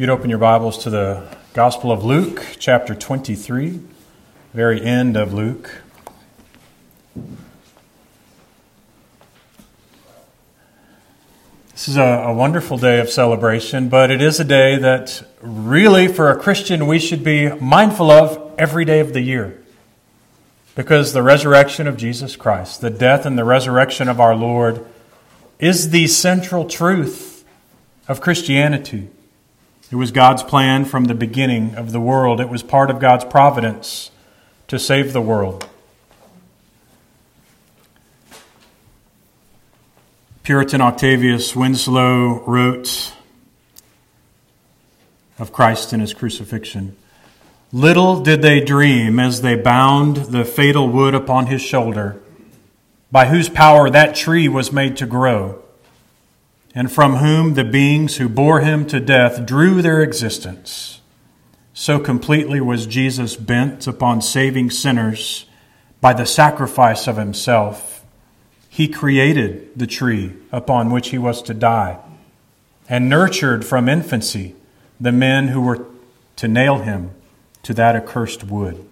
you'd open your Bibles to the Gospel of Luke, chapter 23, very end of Luke. This is a, a, wonderful day of celebration, but it is a day that really, for a Christian, we should be mindful of every day of the year. Because the resurrection of Jesus Christ, the death and the resurrection of our Lord, is the central truth of Christianity. It was God's plan from the beginning of the world. It was part of God's providence to save the world. Puritan Octavius Winslow wrote of Christ and his crucifixion Little did they dream as they bound the fatal wood upon his shoulder, by whose power that tree was made to grow and from whom the beings who bore him to death drew their existence. So completely was Jesus bent upon saving sinners by the sacrifice of himself. He created the tree upon which he was to die and nurtured from infancy the men who were to nail him to that accursed wood.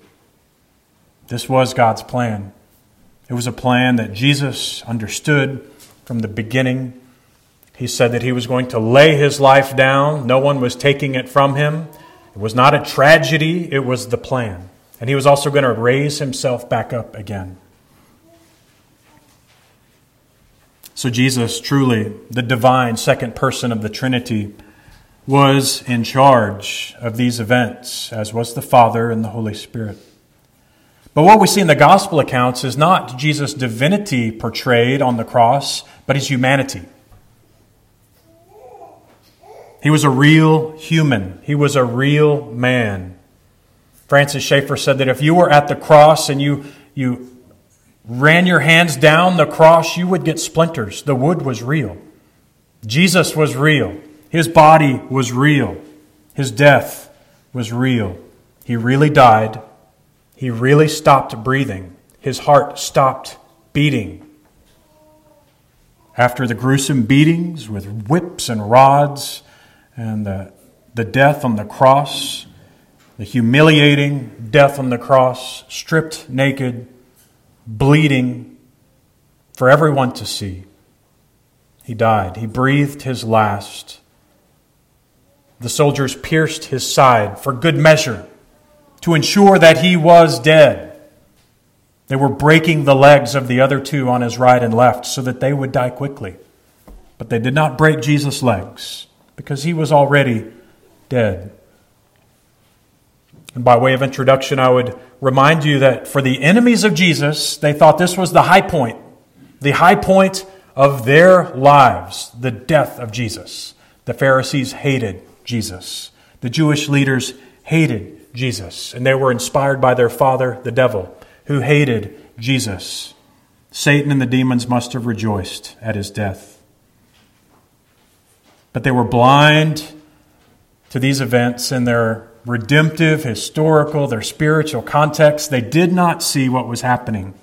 This was God's plan. It was a plan that Jesus understood from the beginning he said that he was going to lay his life down. No one was taking it from him. It was not a tragedy, it was the plan. And he was also going to raise himself back up again. So, Jesus, truly the divine second person of the Trinity, was in charge of these events, as was the Father and the Holy Spirit. But what we see in the gospel accounts is not Jesus' divinity portrayed on the cross, but his humanity. He was a real human, he was a real man. Francis Schaeffer said that if you were at the cross and you, you ran your hands down the cross, you would get splinters. The wood was real. Jesus was real. His body was real. His death was real. He really died. He really stopped breathing. His heart stopped beating. After the gruesome beatings with whips and rods, and the, the death on the cross, the humiliating death on the cross, stripped naked, bleeding for everyone to see. He died. He breathed his last. The soldiers pierced his side for good measure to ensure that he was dead. They were breaking the legs of the other two on his right and left so that they would die quickly. But they did not break Jesus' legs because he was already dead. And by way of introduction, I would remind you that for the enemies of Jesus, they thought this was the high point, the high point of their lives, the death of Jesus. The Pharisees hated Jesus. The Jewish leaders hated Jesus, and they were inspired by their father, the devil, who hated Jesus. Satan and the demons must have rejoiced at his death but they were blind to these events in their redemptive, historical, their spiritual context. They did not see what was happening.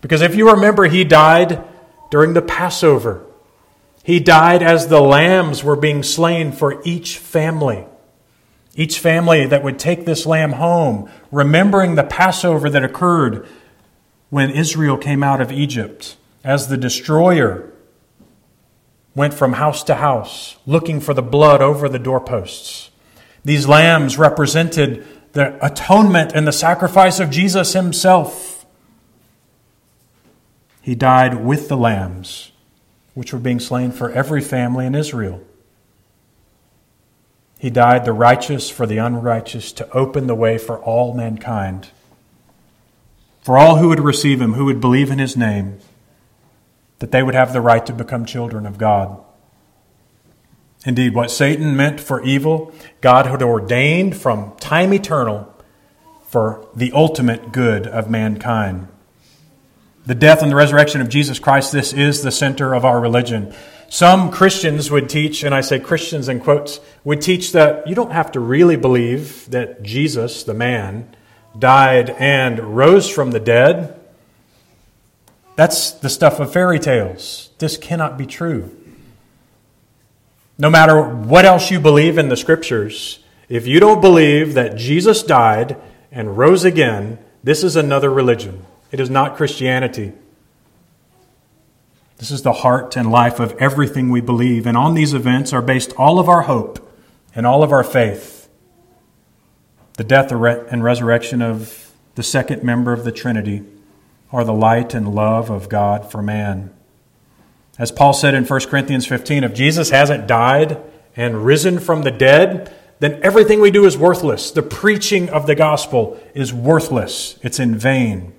Because if you remember, he died during the Passover. He died as the lambs were being slain for each family. Each family that would take this lamb home, remembering the Passover that occurred when Israel came out of Egypt as the destroyer went from house to house looking for the blood over the doorposts. These lambs represented the atonement and the sacrifice of Jesus himself. He died with the lambs, which were being slain for every family in Israel. He died the righteous for the unrighteous to open the way for all mankind. For all who would receive him, who would believe in his name that they would have the right to become children of God. Indeed, what Satan meant for evil, God had ordained from time eternal for the ultimate good of mankind. The death and the resurrection of Jesus Christ, this is the center of our religion. Some Christians would teach, and I say Christians in quotes, would teach that you don't have to really believe that Jesus, the man, died and rose from the dead that's the stuff of fairy tales. This cannot be true. No matter what else you believe in the scriptures, if you don't believe that Jesus died and rose again, this is another religion. It is not Christianity. This is the heart and life of everything we believe, and on these events are based all of our hope and all of our faith. The death and resurrection of the second member of the Trinity are the light and love of God for man. As Paul said in 1 Corinthians 15, if Jesus hasn't died and risen from the dead, then everything we do is worthless. The preaching of the gospel is worthless, it's in vain.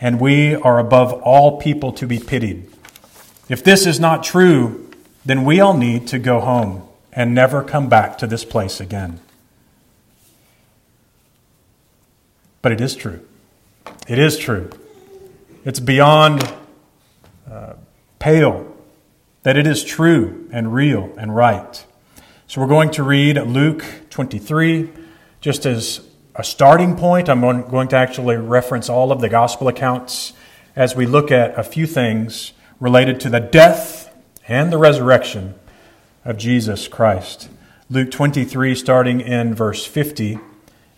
And we are above all people to be pitied. If this is not true, then we all need to go home and never come back to this place again. But it is true. It is true. It's beyond uh, pale that it is true and real and right. So we're going to read Luke 23 just as a starting point. I'm going to actually reference all of the gospel accounts as we look at a few things related to the death and the resurrection of Jesus Christ. Luke 23, starting in verse 50,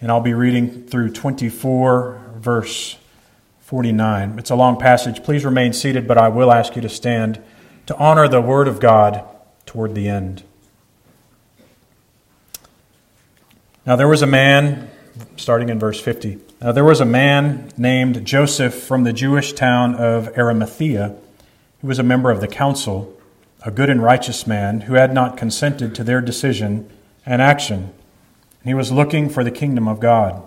and I'll be reading through 24, verse 49. It's a long passage. Please remain seated, but I will ask you to stand to honor the Word of God toward the end. Now, there was a man, starting in verse 50, now there was a man named Joseph from the Jewish town of Arimathea he was a member of the council, a good and righteous man who had not consented to their decision and action. And he was looking for the kingdom of God.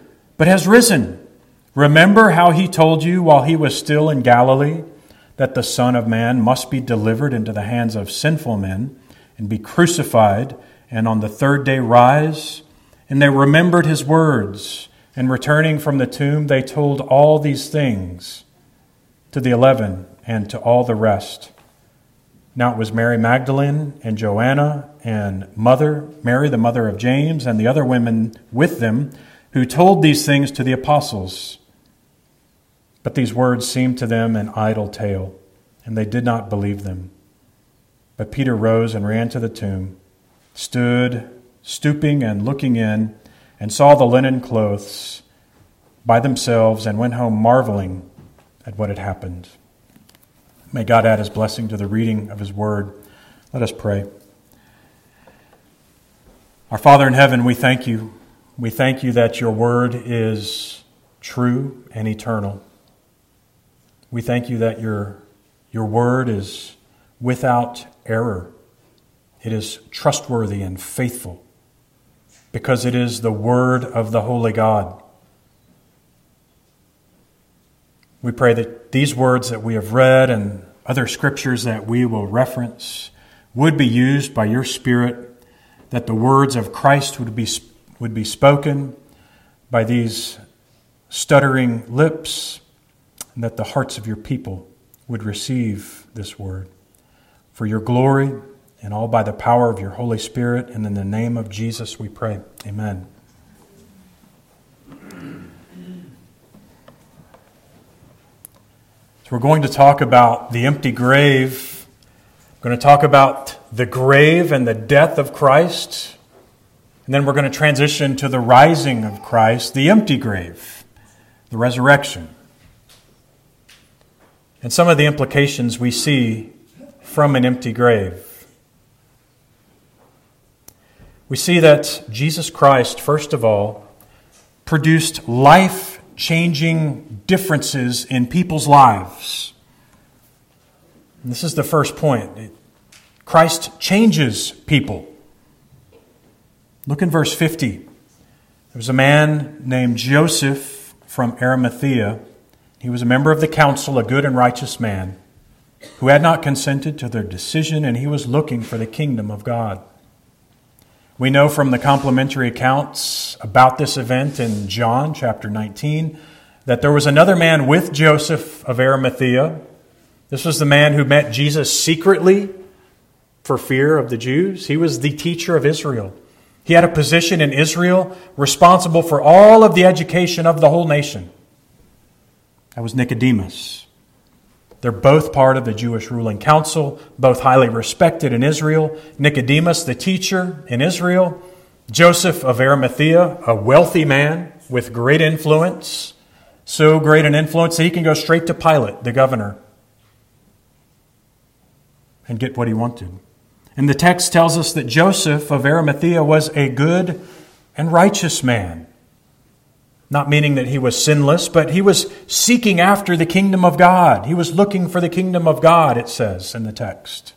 but has risen. Remember how he told you while he was still in Galilee that the Son of Man must be delivered into the hands of sinful men and be crucified, and on the third day rise? And they remembered his words, and returning from the tomb, they told all these things to the eleven and to all the rest. Now it was Mary Magdalene and Joanna and mother, Mary, the mother of James, and the other women with them who told these things to the apostles. But these words seemed to them an idle tale, and they did not believe them. But Peter rose and ran to the tomb, stood stooping and looking in, and saw the linen clothes by themselves, and went home marveling at what had happened. May God add his blessing to the reading of his word. Let us pray. Our Father in heaven, we thank you. We thank you that your word is true and eternal. We thank you that your, your word is without error. It is trustworthy and faithful because it is the word of the Holy God. We pray that these words that we have read and other scriptures that we will reference would be used by your Spirit, that the words of Christ would be, would be spoken by these stuttering lips, and that the hearts of your people would receive this word. For your glory, and all by the power of your Holy Spirit, and in the name of Jesus we pray. Amen. So we're going to talk about the empty grave. We're going to talk about the grave and the death of Christ. And then we're going to transition to the rising of Christ, the empty grave, the resurrection. And some of the implications we see from an empty grave. we see that Jesus Christ, first of all, produced life changing differences in people's lives. And this is the first point. Christ changes people. Look in verse 50. There was a man named Joseph from Arimathea. He was a member of the council, a good and righteous man, who had not consented to their decision, and he was looking for the kingdom of God. We know from the complementary accounts about this event in John chapter 19 that there was another man with Joseph of Arimathea. This was the man who met Jesus secretly for fear of the Jews. He was the teacher of Israel. He had a position in Israel responsible for all of the education of the whole nation. That was Nicodemus. They're both part of the Jewish ruling council, both highly respected in Israel. Nicodemus, the teacher in Israel. Joseph of Arimathea, a wealthy man with great influence. So great an influence that he can go straight to Pilate, the governor, and get what he wanted. And the text tells us that Joseph of Arimathea was a good and righteous man. Not meaning that he was sinless, but he was seeking after the kingdom of God. He was looking for the kingdom of God, it says in the text.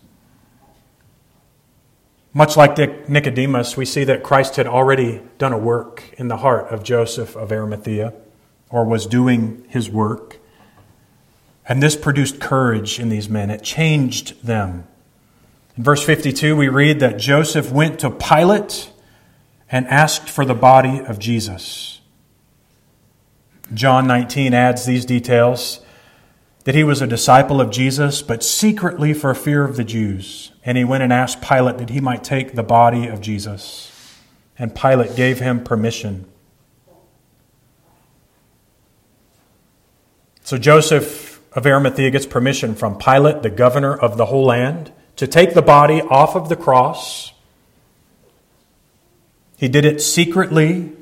Much like Nicodemus, we see that Christ had already done a work in the heart of Joseph of Arimathea, or was doing his work. And this produced courage in these men. It changed them. In verse 52, we read that Joseph went to Pilate and asked for the body of Jesus. John 19 adds these details that he was a disciple of Jesus, but secretly for fear of the Jews. And he went and asked Pilate that he might take the body of Jesus. And Pilate gave him permission. So Joseph of Arimathea gets permission from Pilate, the governor of the whole land, to take the body off of the cross. He did it secretly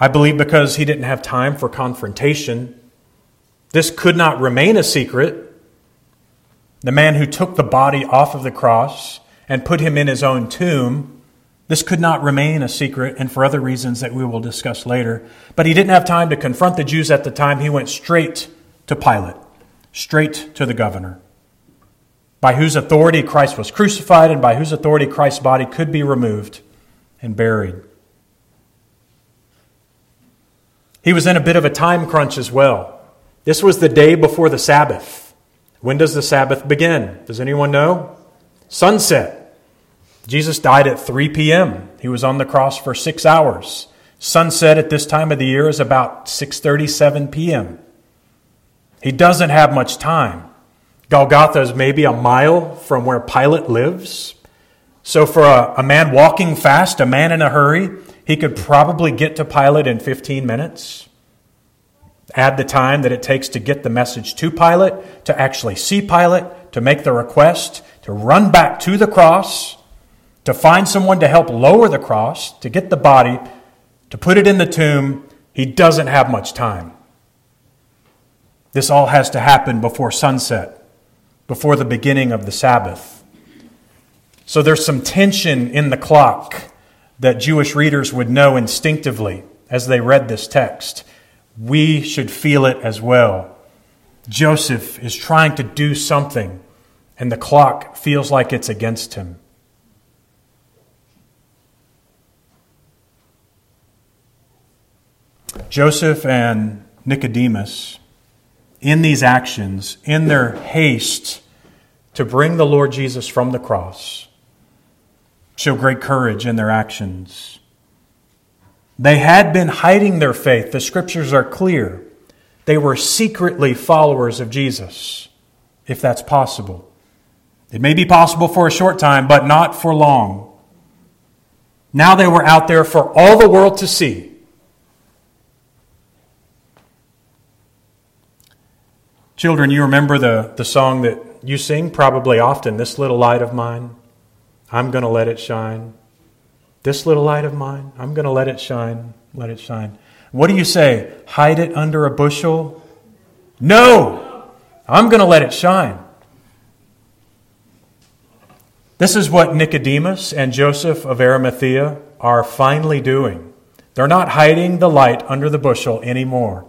I believe because he didn't have time for confrontation. This could not remain a secret. The man who took the body off of the cross and put him in his own tomb, this could not remain a secret, and for other reasons that we will discuss later. But he didn't have time to confront the Jews at the time. He went straight to Pilate, straight to the governor, by whose authority Christ was crucified and by whose authority Christ's body could be removed and buried. He was in a bit of a time crunch as well. This was the day before the Sabbath. When does the Sabbath begin? Does anyone know? Sunset. Jesus died at 3 p.m. He was on the cross for 6 hours. Sunset at this time of the year is about 6:37 p.m. He doesn't have much time. Golgotha is maybe a mile from where Pilate lives. So for a, a man walking fast, a man in a hurry, he could probably get to Pilate in 15 minutes. Add the time that it takes to get the message to Pilate, to actually see Pilate, to make the request, to run back to the cross, to find someone to help lower the cross, to get the body, to put it in the tomb. He doesn't have much time. This all has to happen before sunset, before the beginning of the Sabbath. So there's some tension in the clock that Jewish readers would know instinctively as they read this text. We should feel it as well. Joseph is trying to do something, and the clock feels like it's against him. Joseph and Nicodemus, in these actions, in their haste to bring the Lord Jesus from the cross, show great courage in their actions. They had been hiding their faith. The scriptures are clear. They were secretly followers of Jesus, if that's possible. It may be possible for a short time, but not for long. Now they were out there for all the world to see. Children, you remember the, the song that you sing probably often, This Little Light of Mine? I'm going to let it shine. This little light of mine, I'm going to let it shine. Let it shine. What do you say? Hide it under a bushel? No! I'm going to let it shine. This is what Nicodemus and Joseph of Arimathea are finally doing. They're not hiding the light under the bushel anymore.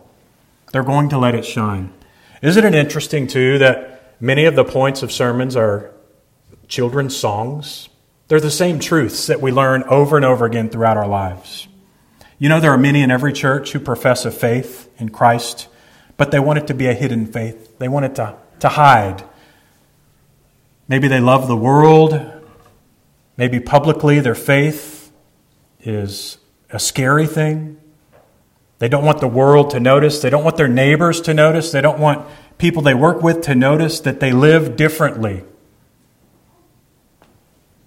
They're going to let it shine. Isn't it interesting, too, that many of the points of sermons are children's songs? They're the same truths that we learn over and over again throughout our lives. You know, there are many in every church who profess a faith in Christ, but they want it to be a hidden faith. They want it to, to hide. Maybe they love the world. Maybe publicly their faith is a scary thing. They don't want the world to notice. They don't want their neighbors to notice. They don't want people they work with to notice that they live differently.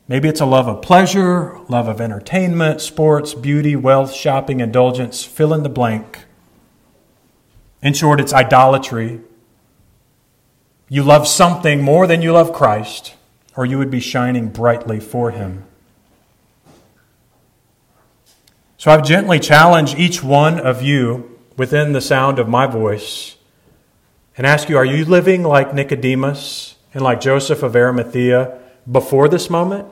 Maybe it's a love of pleasure, love of entertainment, sports, beauty, wealth, shopping, indulgence, fill in the blank. In short, it's idolatry. You love something more than you love Christ, or you would be shining brightly for Him. So I've gently challenged each one of you within the sound of my voice and ask you are you living like Nicodemus and like Joseph of Arimathea before this moment?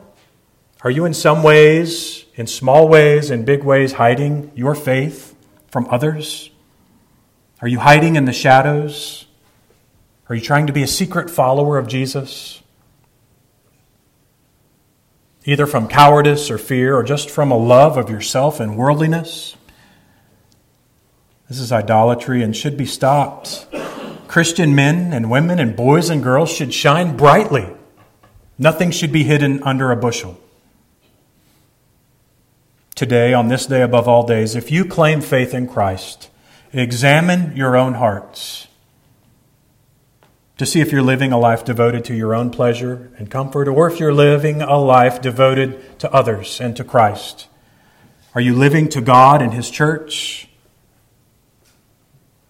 Are you in some ways, in small ways, in big ways, hiding your faith from others? Are you hiding in the shadows? Are you trying to be a secret follower of Jesus? Either from cowardice or fear or just from a love of yourself and worldliness. This is idolatry and should be stopped. Christian men and women and boys and girls should shine brightly. Nothing should be hidden under a bushel. Today, on this day above all days, if you claim faith in Christ, examine your own hearts to see if you're living a life devoted to your own pleasure and comfort, or if you're living a life devoted to others and to Christ. Are you living to God and His church?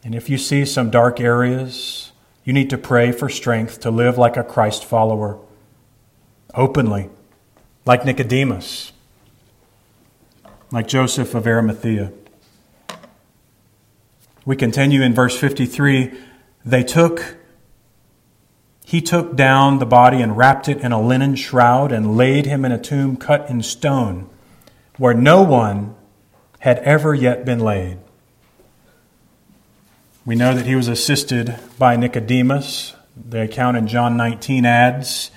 And if you see some dark areas, you need to pray for strength to live like a Christ follower, openly, like Nicodemus, like Joseph of Arimathea. We continue in verse 53 they took he took down the body and wrapped it in a linen shroud and laid him in a tomb cut in stone, where no one had ever yet been laid. We know that he was assisted by Nicodemus. The account in John 19 adds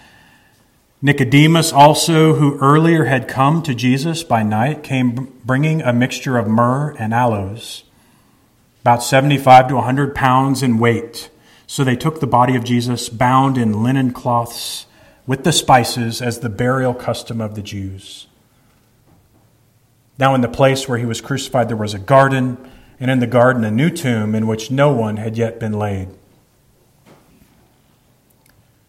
Nicodemus, also, who earlier had come to Jesus by night, came bringing a mixture of myrrh and aloes, about 75 to 100 pounds in weight. So they took the body of Jesus, bound in linen cloths, with the spices, as the burial custom of the Jews. Now, in the place where he was crucified, there was a garden, and in the garden, a new tomb in which no one had yet been laid.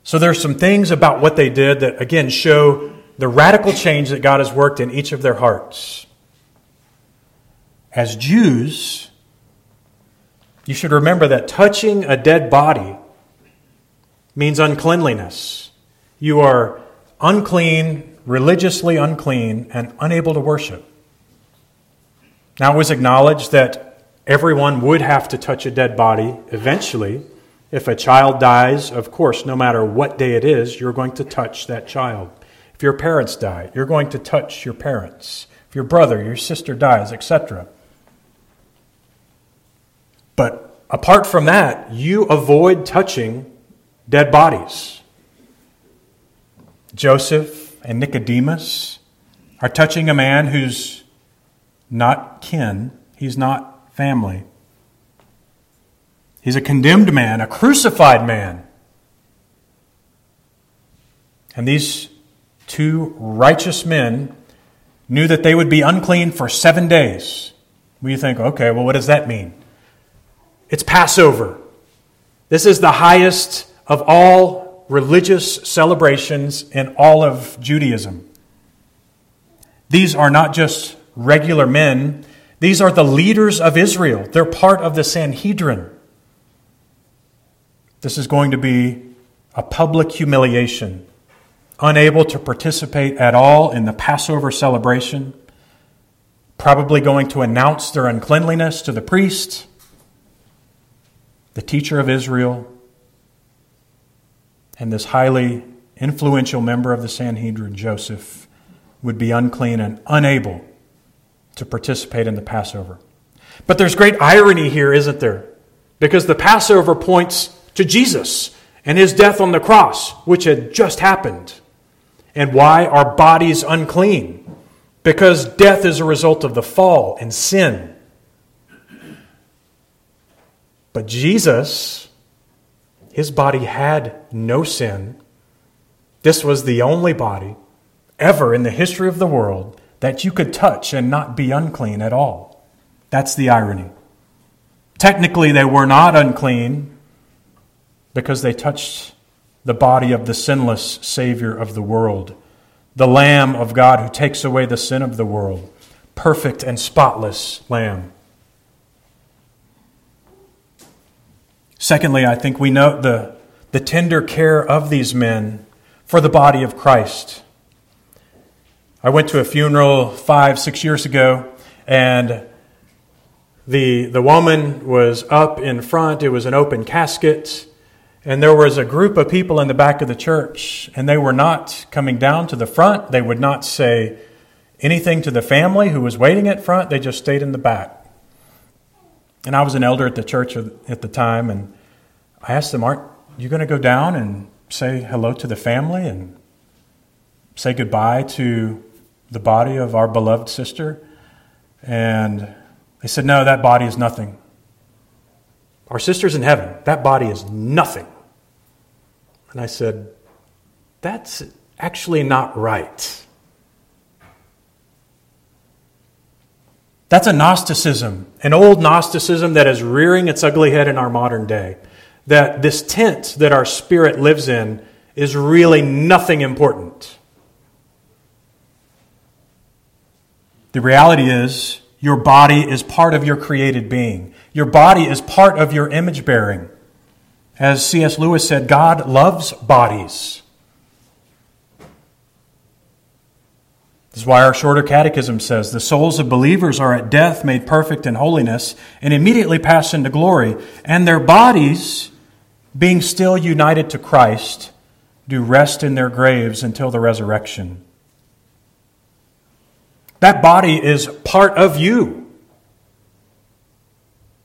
So, there are some things about what they did that, again, show the radical change that God has worked in each of their hearts. As Jews, you should remember that touching a dead body means uncleanliness. You are unclean, religiously unclean, and unable to worship. Now, it was acknowledged that everyone would have to touch a dead body eventually. If a child dies, of course, no matter what day it is, you're going to touch that child. If your parents die, you're going to touch your parents. If your brother, your sister dies, etc. But apart from that, you avoid touching dead bodies. Joseph and Nicodemus are touching a man who's not kin, he's not family. He's a condemned man, a crucified man. And these two righteous men knew that they would be unclean for seven days. We think, okay, well, what does that mean? It's Passover. This is the highest of all religious celebrations in all of Judaism. These are not just regular men, these are the leaders of Israel. They're part of the Sanhedrin. This is going to be a public humiliation, unable to participate at all in the Passover celebration, probably going to announce their uncleanliness to the priest the teacher of Israel, and this highly influential member of the Sanhedrin, Joseph, would be unclean and unable to participate in the Passover. But there's great irony here, isn't there? Because the Passover points to Jesus and his death on the cross, which had just happened. And why are bodies unclean? Because death is a result of the fall and sin. But Jesus, his body had no sin. This was the only body ever in the history of the world that you could touch and not be unclean at all. That's the irony. Technically, they were not unclean because they touched the body of the sinless Savior of the world, the Lamb of God who takes away the sin of the world, perfect and spotless Lamb. Secondly, I think we note the, the tender care of these men for the body of Christ. I went to a funeral five, six years ago, and the, the woman was up in front. It was an open casket. And there was a group of people in the back of the church, and they were not coming down to the front. They would not say anything to the family who was waiting at front. They just stayed in the back. And I was an elder at the church at the time, and I asked them, Aren't you going to go down and say hello to the family and say goodbye to the body of our beloved sister? And they said, No, that body is nothing. Our sister's in heaven. That body is nothing. And I said, That's actually not right. That's a Gnosticism, an old Gnosticism that is rearing its ugly head in our modern day. That this tent that our spirit lives in is really nothing important. The reality is, your body is part of your created being. Your body is part of your image bearing. As C.S. Lewis said, God loves bodies. This is why our shorter catechism says the souls of believers are at death made perfect in holiness and immediately pass into glory, and their bodies, being still united to Christ, do rest in their graves until the resurrection. That body is part of you.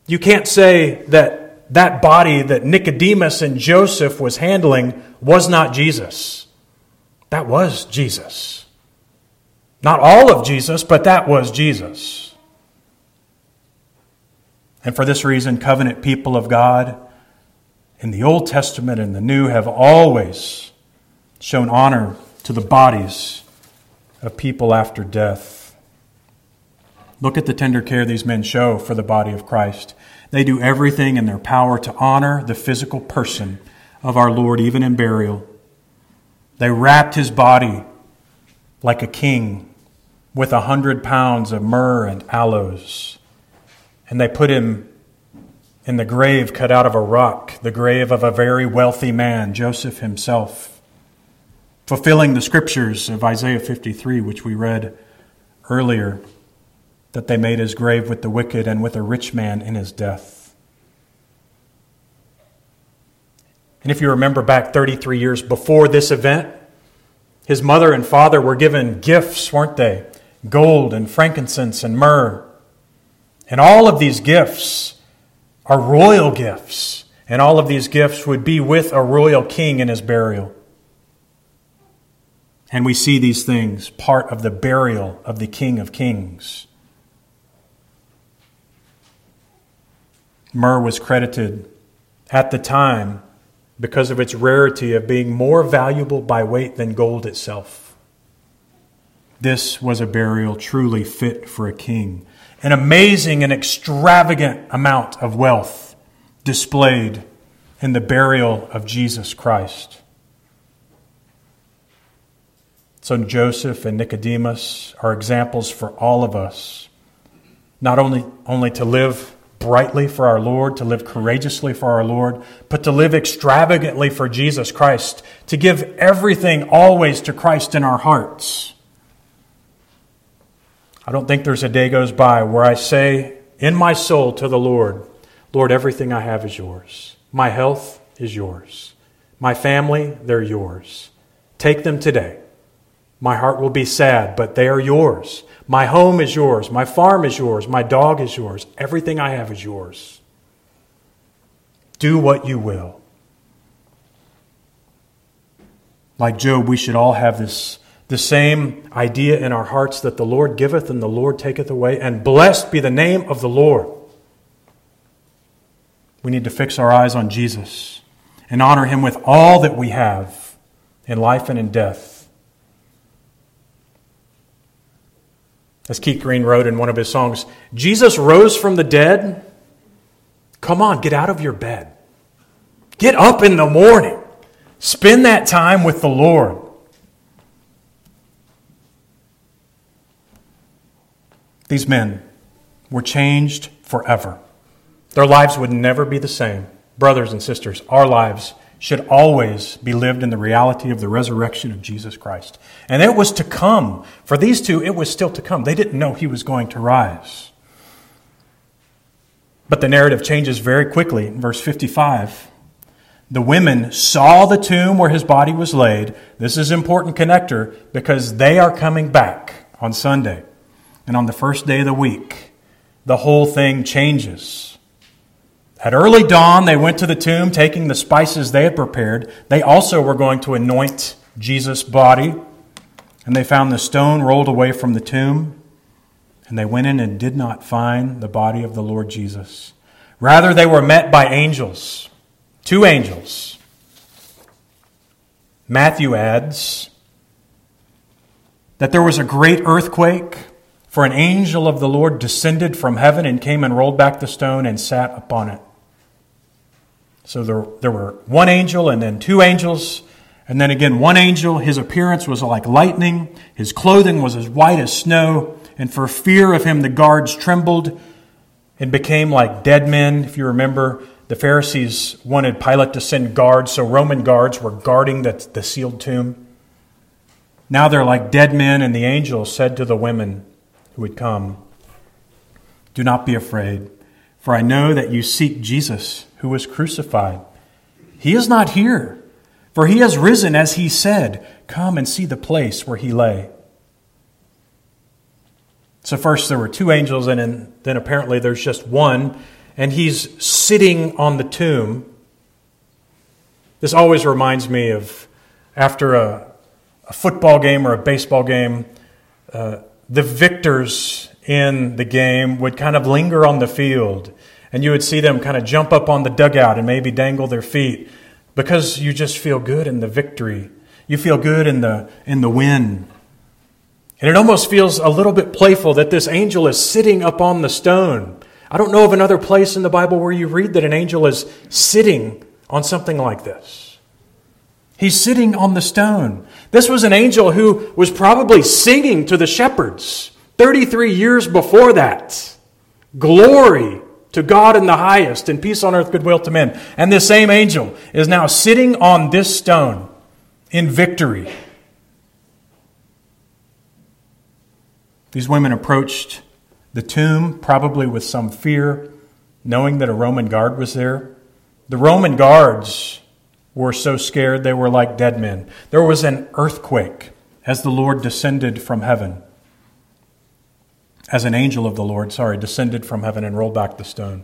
You can't say that that body that Nicodemus and Joseph was handling was not Jesus. That was Jesus. Not all of Jesus, but that was Jesus. And for this reason, covenant people of God in the Old Testament and the New have always shown honor to the bodies of people after death. Look at the tender care these men show for the body of Christ. They do everything in their power to honor the physical person of our Lord, even in burial. They wrapped his body like a king with a hundred pounds of myrrh and aloes. And they put him in the grave cut out of a rock, the grave of a very wealthy man, Joseph himself, fulfilling the scriptures of Isaiah 53, which we read earlier that they made his grave with the wicked and with a rich man in his death. And if you remember back 33 years before this event, his mother and father were given gifts, weren't they? Gold and frankincense and myrrh. And all of these gifts are royal gifts. And all of these gifts would be with a royal king in his burial. And we see these things part of the burial of the King of Kings. Myrrh was credited at the time because of its rarity of being more valuable by weight than gold itself. This was a burial truly fit for a king. An amazing and extravagant amount of wealth displayed in the burial of Jesus Christ. So Joseph and Nicodemus are examples for all of us, not only, only to live brightly for our Lord, to live courageously for our Lord, but to live extravagantly for Jesus Christ, to give everything always to Christ in our hearts. I don't think there's a day goes by where I say in my soul to the Lord, Lord, everything I have is yours. My health is yours. My family, they're yours. Take them today. My heart will be sad, but they are yours. My home is yours. My farm is yours. My dog is yours. Everything I have is yours. Do what you will. Like Job, we should all have this the same idea in our hearts that the Lord giveth and the Lord taketh away, and blessed be the name of the Lord. We need to fix our eyes on Jesus and honor him with all that we have in life and in death. As Keith Green wrote in one of his songs, Jesus rose from the dead. Come on, get out of your bed. Get up in the morning. Spend that time with the Lord. These men were changed forever. Their lives would never be the same. Brothers and sisters, our lives should always be lived in the reality of the resurrection of Jesus Christ. And it was to come. For these two, it was still to come. They didn't know he was going to rise. But the narrative changes very quickly in verse 55. The women saw the tomb where his body was laid. This is important connector because they are coming back on Sunday. And on the first day of the week, the whole thing changes. At early dawn, they went to the tomb, taking the spices they had prepared. They also were going to anoint Jesus' body. And they found the stone rolled away from the tomb. And they went in and did not find the body of the Lord Jesus. Rather, they were met by angels, two angels. Matthew adds that there was a great earthquake for an angel of the Lord descended from heaven and came and rolled back the stone and sat upon it. So there, there were one angel and then two angels. And then again, one angel, his appearance was like lightning. His clothing was as white as snow. And for fear of him, the guards trembled and became like dead men. If you remember, the Pharisees wanted Pilate to send guards, so Roman guards were guarding the, the sealed tomb. Now they're like dead men, and the angel said to the women, who would come. Do not be afraid, for I know that you seek Jesus who was crucified. He is not here, for he has risen as he said. Come and see the place where he lay. So, first there were two angels, and then apparently there's just one, and he's sitting on the tomb. This always reminds me of after a, a football game or a baseball game. Uh, the victors in the game would kind of linger on the field, and you would see them kind of jump up on the dugout and maybe dangle their feet because you just feel good in the victory. You feel good in the, in the win. And it almost feels a little bit playful that this angel is sitting up on the stone. I don't know of another place in the Bible where you read that an angel is sitting on something like this. He's sitting on the stone. This was an angel who was probably singing to the shepherds 33 years before that. Glory to God in the highest and peace on earth, goodwill to men. And this same angel is now sitting on this stone in victory. These women approached the tomb, probably with some fear, knowing that a Roman guard was there. The Roman guards were so scared they were like dead men. There was an earthquake as the Lord descended from heaven. As an angel of the Lord, sorry, descended from heaven and rolled back the stone.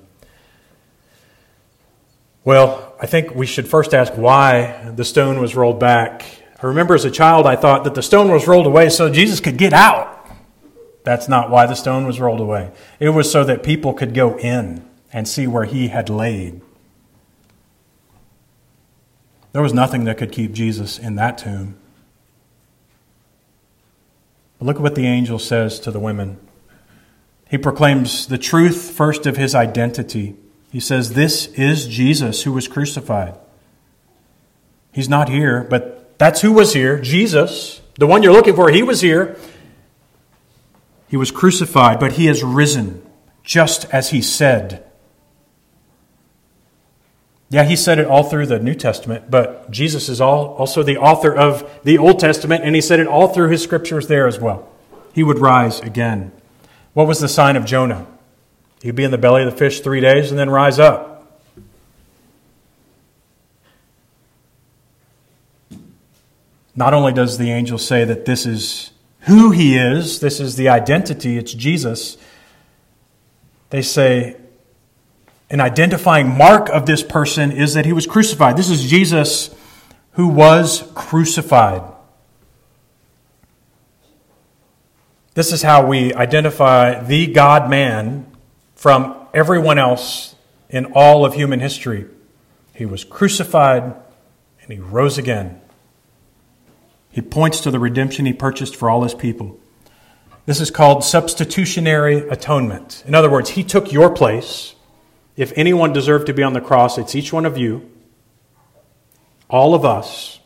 Well, I think we should first ask why the stone was rolled back. I remember as a child, I thought that the stone was rolled away so Jesus could get out. That's not why the stone was rolled away. It was so that people could go in and see where he had laid. There was nothing that could keep Jesus in that tomb. But look at what the angel says to the women. He proclaims the truth first of his identity. He says, This is Jesus who was crucified. He's not here, but that's who was here Jesus, the one you're looking for. He was here. He was crucified, but he has risen, just as he said. Yeah, he said it all through the New Testament, but Jesus is all, also the author of the Old Testament, and he said it all through his scriptures there as well. He would rise again. What was the sign of Jonah? He'd be in the belly of the fish three days and then rise up. Not only does the angel say that this is who he is, this is the identity, it's Jesus, they say an identifying mark of this person is that he was crucified. This is Jesus who was crucified. This is how we identify the God man from everyone else in all of human history. He was crucified and he rose again. He points to the redemption he purchased for all his people. This is called substitutionary atonement. In other words, he took your place. If anyone deserved to be on the cross, it's each one of you, all of us.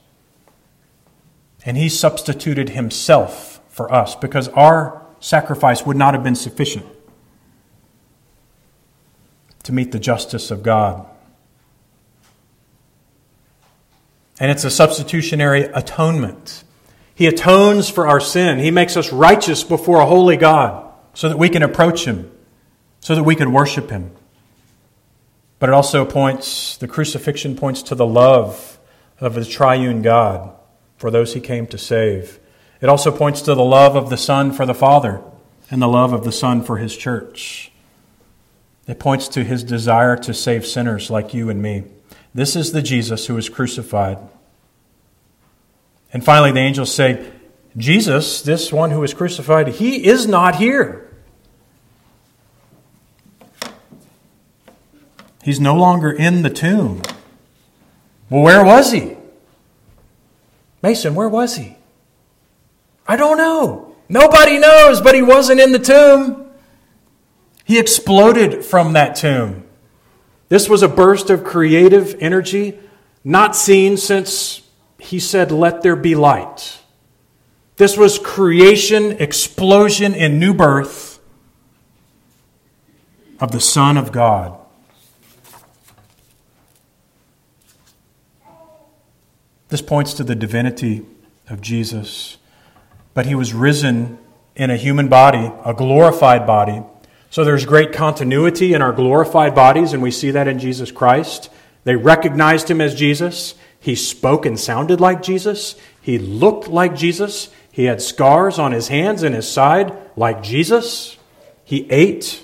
And he substituted himself for us because our sacrifice would not have been sufficient to meet the justice of God. And it's a substitutionary atonement. He atones for our sin. He makes us righteous before a holy God so that we can approach Him, so that we can worship Him. But it also points, the crucifixion points to the love of the triune God for those He came to save. It also points to the love of the Son for the Father and the love of the Son for His church. It points to His desire to save sinners like you and me. This is the Jesus who was crucified. And finally, the angels say, Jesus, this one who was crucified, he is not here. He's no longer in the tomb. Well, where was he? Mason, where was he? I don't know. Nobody knows, but he wasn't in the tomb. He exploded from that tomb. This was a burst of creative energy not seen since he said, Let there be light. This was creation, explosion, and new birth of the Son of God. This points to the divinity of Jesus. But he was risen in a human body, a glorified body so there's great continuity in our glorified bodies, and we see that in Jesus Christ. They recognized him as Jesus. He spoke and sounded like Jesus. He looked like Jesus. He had scars on his hands and his side like Jesus. He ate.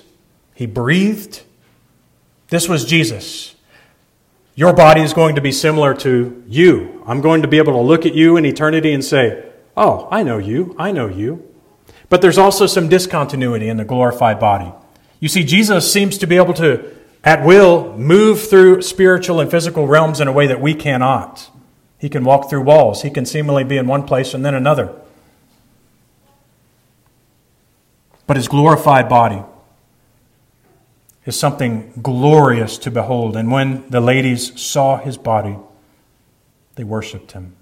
He breathed. This was Jesus. Your body is going to be similar to you. I'm going to be able to look at you in eternity and say, Oh, I know you. I know you. But there's also some discontinuity in the glorified body. You see, Jesus seems to be able to, at will, move through spiritual and physical realms in a way that we cannot. He can walk through walls, he can seemingly be in one place and then another. But his glorified body is something glorious to behold. And when the ladies saw his body, they worshiped him.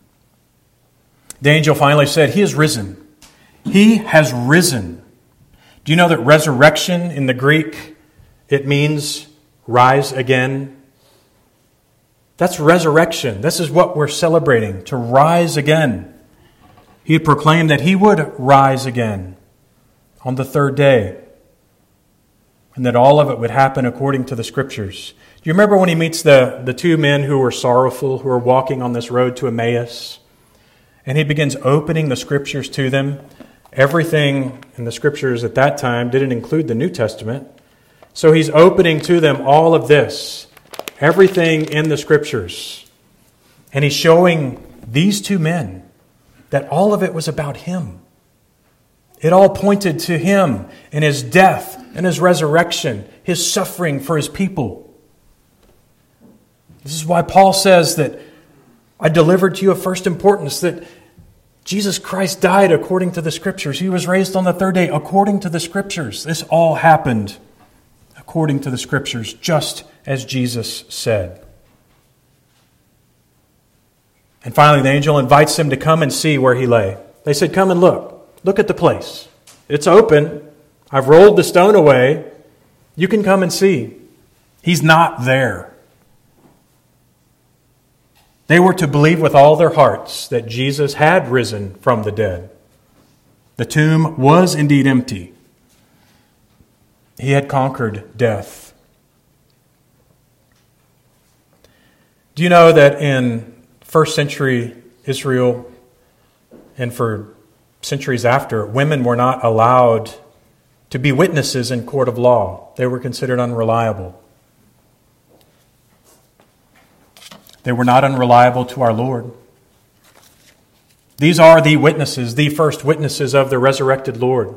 The angel finally said, He is risen. He has risen. Do you know that resurrection in the Greek it means rise again? That's resurrection. This is what we're celebrating, to rise again. He had proclaimed that he would rise again on the third day and that all of it would happen according to the scriptures. Do you remember when he meets the, the two men who were sorrowful, who were walking on this road to Emmaus? And he begins opening the scriptures to them. Everything in the scriptures at that time didn't include the New Testament. So he's opening to them all of this, everything in the scriptures. And he's showing these two men that all of it was about him. It all pointed to him and his death and his resurrection, his suffering for his people. This is why Paul says that I delivered to you of first importance that Jesus Christ died according to the scriptures. He was raised on the third day according to the scriptures. This all happened according to the scriptures, just as Jesus said. And finally, the angel invites them to come and see where he lay. They said, Come and look. Look at the place. It's open. I've rolled the stone away. You can come and see. He's not there. They were to believe with all their hearts that Jesus had risen from the dead. The tomb was indeed empty. He had conquered death. Do you know that in first century Israel, and for centuries after, women were not allowed to be witnesses in court of law. They were considered unreliable. They were not unreliable to our Lord. These are the witnesses, the first witnesses of the resurrected Lord.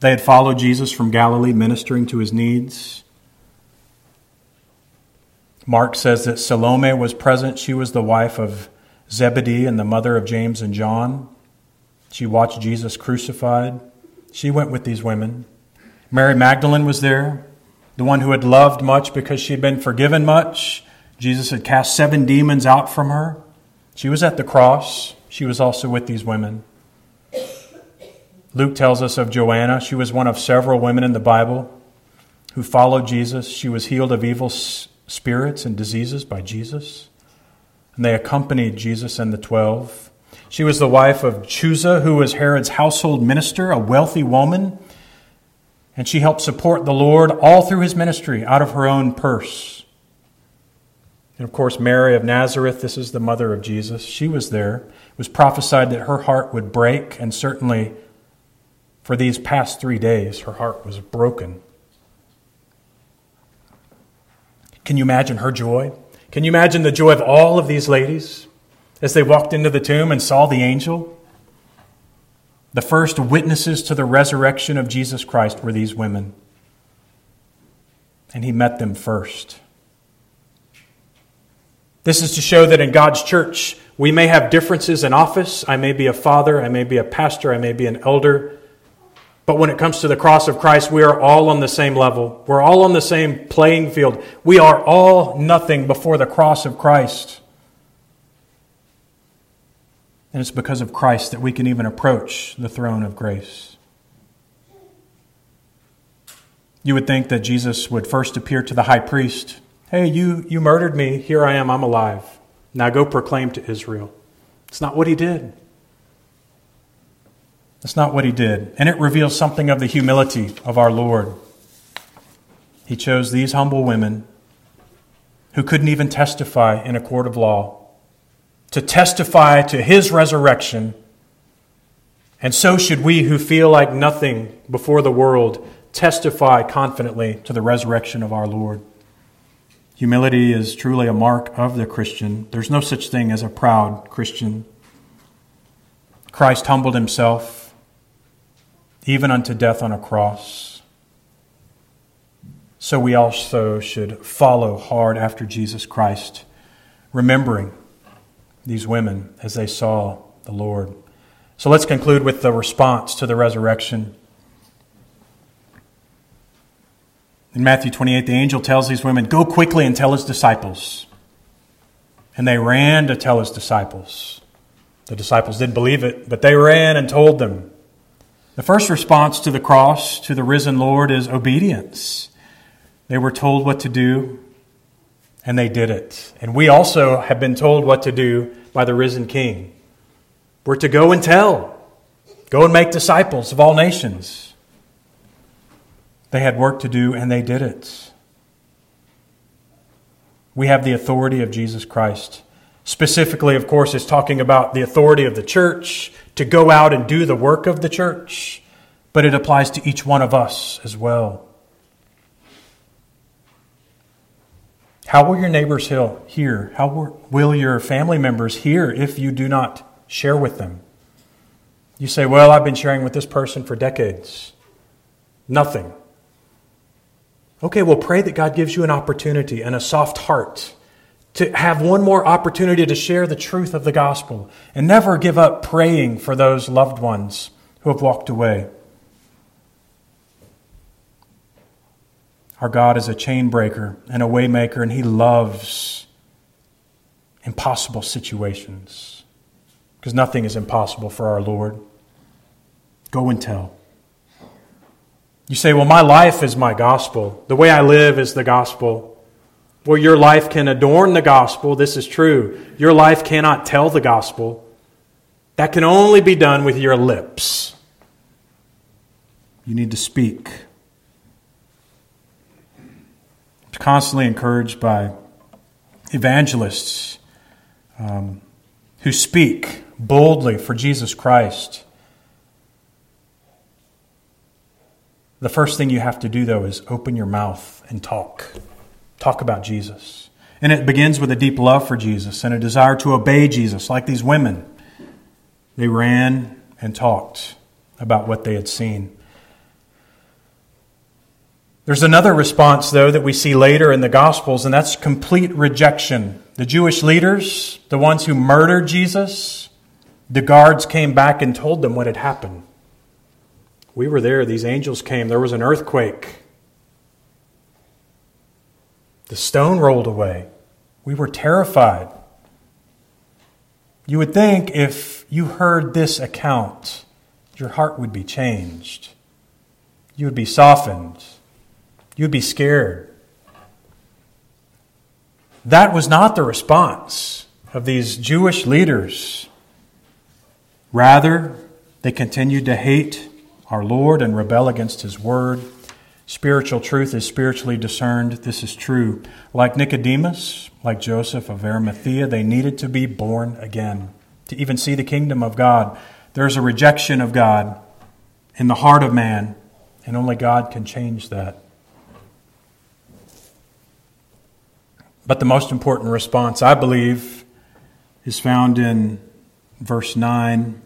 They had followed Jesus from Galilee, ministering to his needs. Mark says that Salome was present. She was the wife of Zebedee and the mother of James and John. She watched Jesus crucified. She went with these women. Mary Magdalene was there, the one who had loved much because she had been forgiven much. Jesus had cast seven demons out from her. She was at the cross. She was also with these women. Luke tells us of Joanna. She was one of several women in the Bible who followed Jesus. She was healed of evil spirits and diseases by Jesus. And they accompanied Jesus and the twelve. She was the wife of Chuza, who was Herod's household minister, a wealthy woman. And she helped support the Lord all through his ministry out of her own purse. And of course, Mary of Nazareth, this is the mother of Jesus, she was there. It was prophesied that her heart would break, and certainly for these past three days, her heart was broken. Can you imagine her joy? Can you imagine the joy of all of these ladies as they walked into the tomb and saw the angel? The first witnesses to the resurrection of Jesus Christ were these women. And he met them first. This is to show that in God's church, we may have differences in office. I may be a father, I may be a pastor, I may be an elder. But when it comes to the cross of Christ, we are all on the same level. We're all on the same playing field. We are all nothing before the cross of Christ. And it's because of Christ that we can even approach the throne of grace. You would think that Jesus would first appear to the high priest Hey, you, you murdered me. Here I am. I'm alive. Now go proclaim to Israel. It's not what he did. That's not what he did. And it reveals something of the humility of our Lord. He chose these humble women who couldn't even testify in a court of law to testify to his resurrection. And so should we who feel like nothing before the world testify confidently to the resurrection of our Lord. Humility is truly a mark of the Christian. There's no such thing as a proud Christian. Christ humbled himself even unto death on a cross. So we also should follow hard after Jesus Christ, remembering these women as they saw the Lord. So let's conclude with the response to the resurrection. In Matthew 28, the angel tells these women, Go quickly and tell his disciples. And they ran to tell his disciples. The disciples didn't believe it, but they ran and told them. The first response to the cross, to the risen Lord, is obedience. They were told what to do, and they did it. And we also have been told what to do by the risen King. We're to go and tell, go and make disciples of all nations. They had work to do, and they did it. We have the authority of Jesus Christ. Specifically, of course, is talking about the authority of the church to go out and do the work of the church, but it applies to each one of us as well. How will your neighbors hear? How will your family members hear if you do not share with them? You say, Well, I've been sharing with this person for decades. Nothing. Okay, well, pray that God gives you an opportunity and a soft heart to have one more opportunity to share the truth of the gospel and never give up praying for those loved ones who have walked away. Our God is a chain breaker and a waymaker, and He loves impossible situations because nothing is impossible for our Lord. Go and tell. You say, well, my life is my gospel. The way I live is the gospel. Well, your life can adorn the gospel. This is true. Your life cannot tell the gospel. That can only be done with your lips. You need to speak. I'm constantly encouraged by evangelists um, who speak boldly for Jesus Christ. The first thing you have to do, though, is open your mouth and talk. Talk about Jesus. And it begins with a deep love for Jesus and a desire to obey Jesus, like these women. They ran and talked about what they had seen. There's another response, though, that we see later in the Gospels, and that's complete rejection. The Jewish leaders, the ones who murdered Jesus, the guards came back and told them what had happened. We were there, these angels came, there was an earthquake. The stone rolled away. We were terrified. You would think if you heard this account, your heart would be changed. You would be softened. You'd be scared. That was not the response of these Jewish leaders. Rather, they continued to hate our Lord and rebel against his word. Spiritual truth is spiritually discerned. This is true. Like Nicodemus, like Joseph of Arimathea, they needed to be born again to even see the kingdom of God. There's a rejection of God in the heart of man, and only God can change that. But the most important response, I believe, is found in verse 9.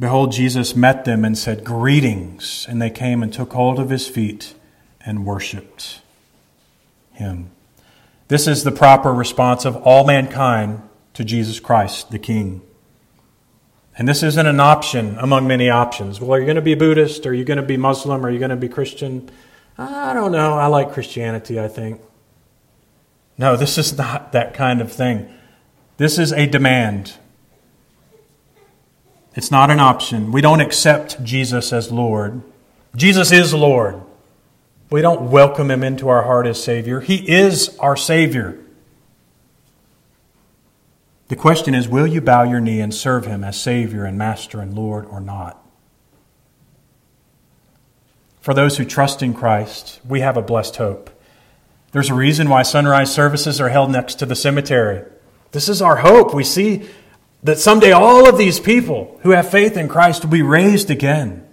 Behold, Jesus met them and said, Greetings. And they came and took hold of his feet and worshiped him. This is the proper response of all mankind to Jesus Christ, the King. And this isn't an option among many options. Well, are you going to be Buddhist? Are you going to be Muslim? Are you going to be Christian? I don't know. I like Christianity, I think. No, this is not that kind of thing. This is a demand. It's not an option. We don't accept Jesus as Lord. Jesus is Lord. We don't welcome him into our heart as Savior. He is our Savior. The question is will you bow your knee and serve him as Savior and Master and Lord or not? For those who trust in Christ, we have a blessed hope. There's a reason why sunrise services are held next to the cemetery. This is our hope. We see that someday all of these people who have faith in Christ will be raised again.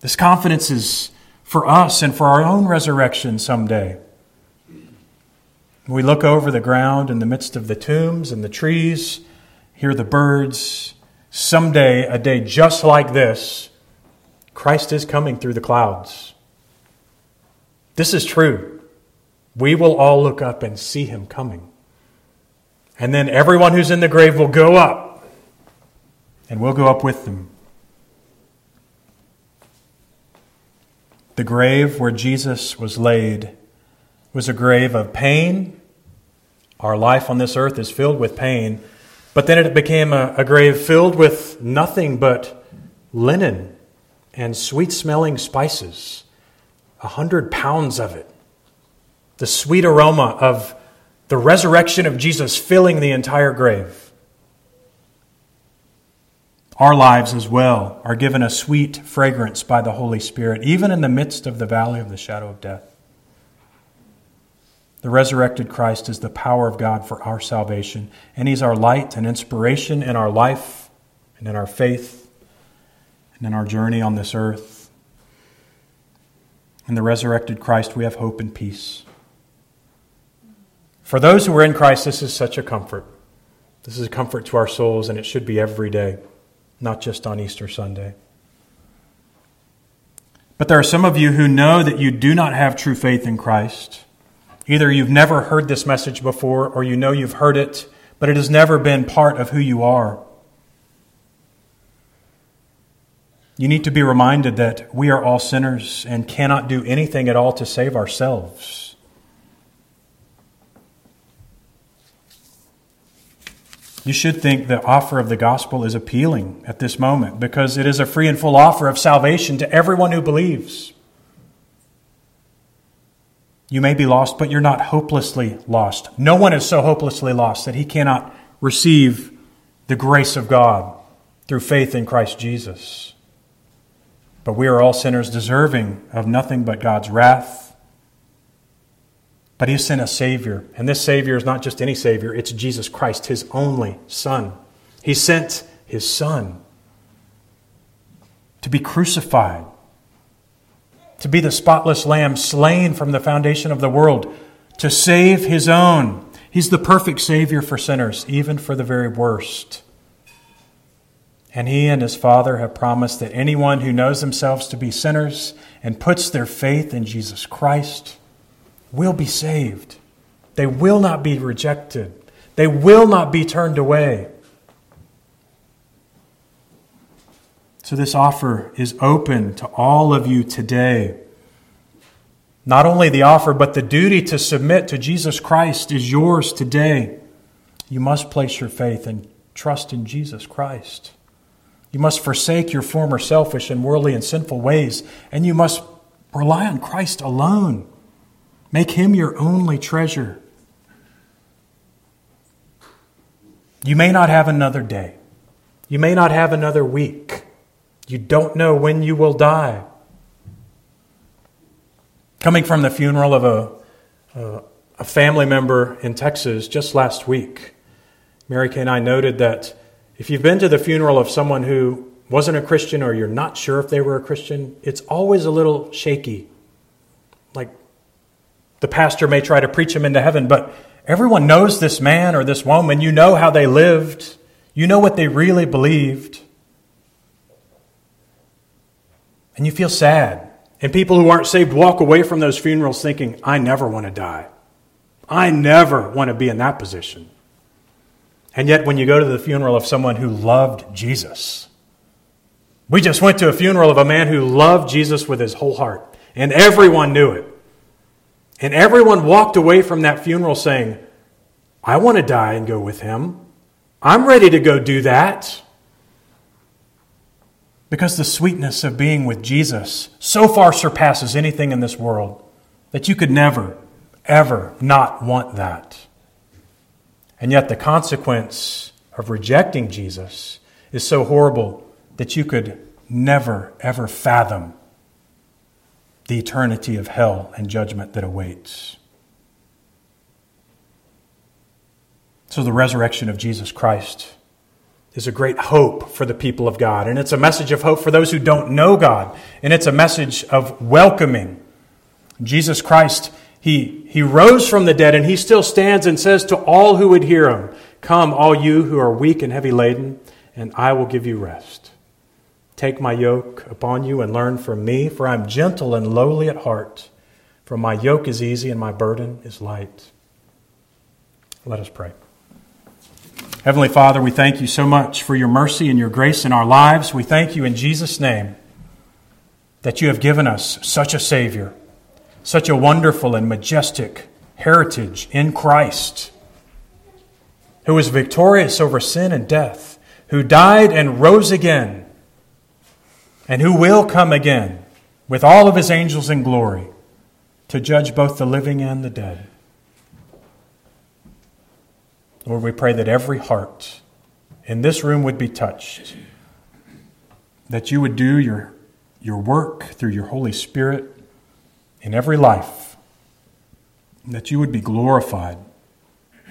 This confidence is for us and for our own resurrection someday. We look over the ground in the midst of the tombs and the trees, hear the birds. Someday, a day just like this, Christ is coming through the clouds. This is true we will all look up and see him coming. And then everyone who's in the grave will go up, and we'll go up with them. The grave where Jesus was laid was a grave of pain. Our life on this earth is filled with pain. But then it became a, a grave filled with nothing but linen and sweet smelling spices. A hundred pounds of it the sweet aroma of the resurrection of Jesus filling the entire grave. Our lives as well are given a sweet fragrance by the Holy Spirit, even in the midst of the valley of the shadow of death. The resurrected Christ is the power of God for our salvation, and He's our light and inspiration in our life and in our faith and in our journey on this earth. In the resurrected Christ, we have hope and peace. For those who are in Christ, this is such a comfort. This is a comfort to our souls, and it should be every day, not just on Easter Sunday. But there are some of you who know that you do not have true faith in Christ. Either you've never heard this message before, or you know you've heard it, but it has never been part of who you are. You need to be reminded that we are all sinners and cannot do anything at all to save ourselves. You should think the offer of the gospel is appealing at this moment because it is a free and full offer of salvation to everyone who believes. You may be lost, but you're not hopelessly lost. No one is so hopelessly lost that he cannot receive the grace of God through faith in Christ Jesus. But we are all sinners deserving of nothing but God's wrath. But he sent a Savior. And this Savior is not just any Savior, it's Jesus Christ, his only Son. He sent his Son to be crucified, to be the spotless Lamb slain from the foundation of the world, to save his own. He's the perfect Savior for sinners, even for the very worst. And he and his Father have promised that anyone who knows themselves to be sinners and puts their faith in Jesus Christ will be saved. They will not be rejected. They will not be turned away. So, this offer is open to all of you today. Not only the offer, but the duty to submit to Jesus Christ is yours today. You must place your faith and trust in Jesus Christ. You must forsake your former selfish and worldly and sinful ways, and you must rely on Christ alone. Make him your only treasure. You may not have another day. You may not have another week. You don't know when you will die. Coming from the funeral of a, a family member in Texas just last week, Mary Kay and I noted that if you've been to the funeral of someone who wasn't a Christian or you're not sure if they were a Christian, it's always a little shaky. The pastor may try to preach him into heaven, but everyone knows this man or this woman. You know how they lived, you know what they really believed. And you feel sad. And people who aren't saved walk away from those funerals thinking, I never want to die. I never want to be in that position. And yet, when you go to the funeral of someone who loved Jesus, we just went to a funeral of a man who loved Jesus with his whole heart, and everyone knew it. And everyone walked away from that funeral saying, I want to die and go with him. I'm ready to go do that. Because the sweetness of being with Jesus so far surpasses anything in this world that you could never, ever not want that. And yet, the consequence of rejecting Jesus is so horrible that you could never, ever fathom the eternity of hell and judgment that awaits. So, the resurrection of Jesus Christ is a great hope for the people of God. And it's a message of hope for those who don't know God. And it's a message of welcoming. Jesus Christ he, he rose from the dead and he still stands and says to all who would hear him, Come, all you who are weak and heavy laden, and I will give you rest. Take my yoke upon you and learn from me, for I am gentle and lowly at heart. For my yoke is easy and my burden is light. Let us pray. Heavenly Father, we thank you so much for your mercy and your grace in our lives. We thank you in Jesus' name that you have given us such a Savior such a wonderful and majestic heritage in Christ, who was victorious over sin and death, who died and rose again, and who will come again with all of his angels in glory to judge both the living and the dead. Lord, we pray that every heart in this room would be touched, that you would do your, your work through your Holy Spirit in every life, that you would be glorified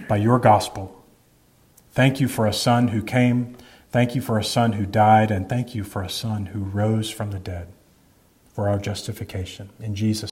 by your gospel. Thank you for a son who came. Thank you for a son who died. And thank you for a son who rose from the dead for our justification. In Jesus'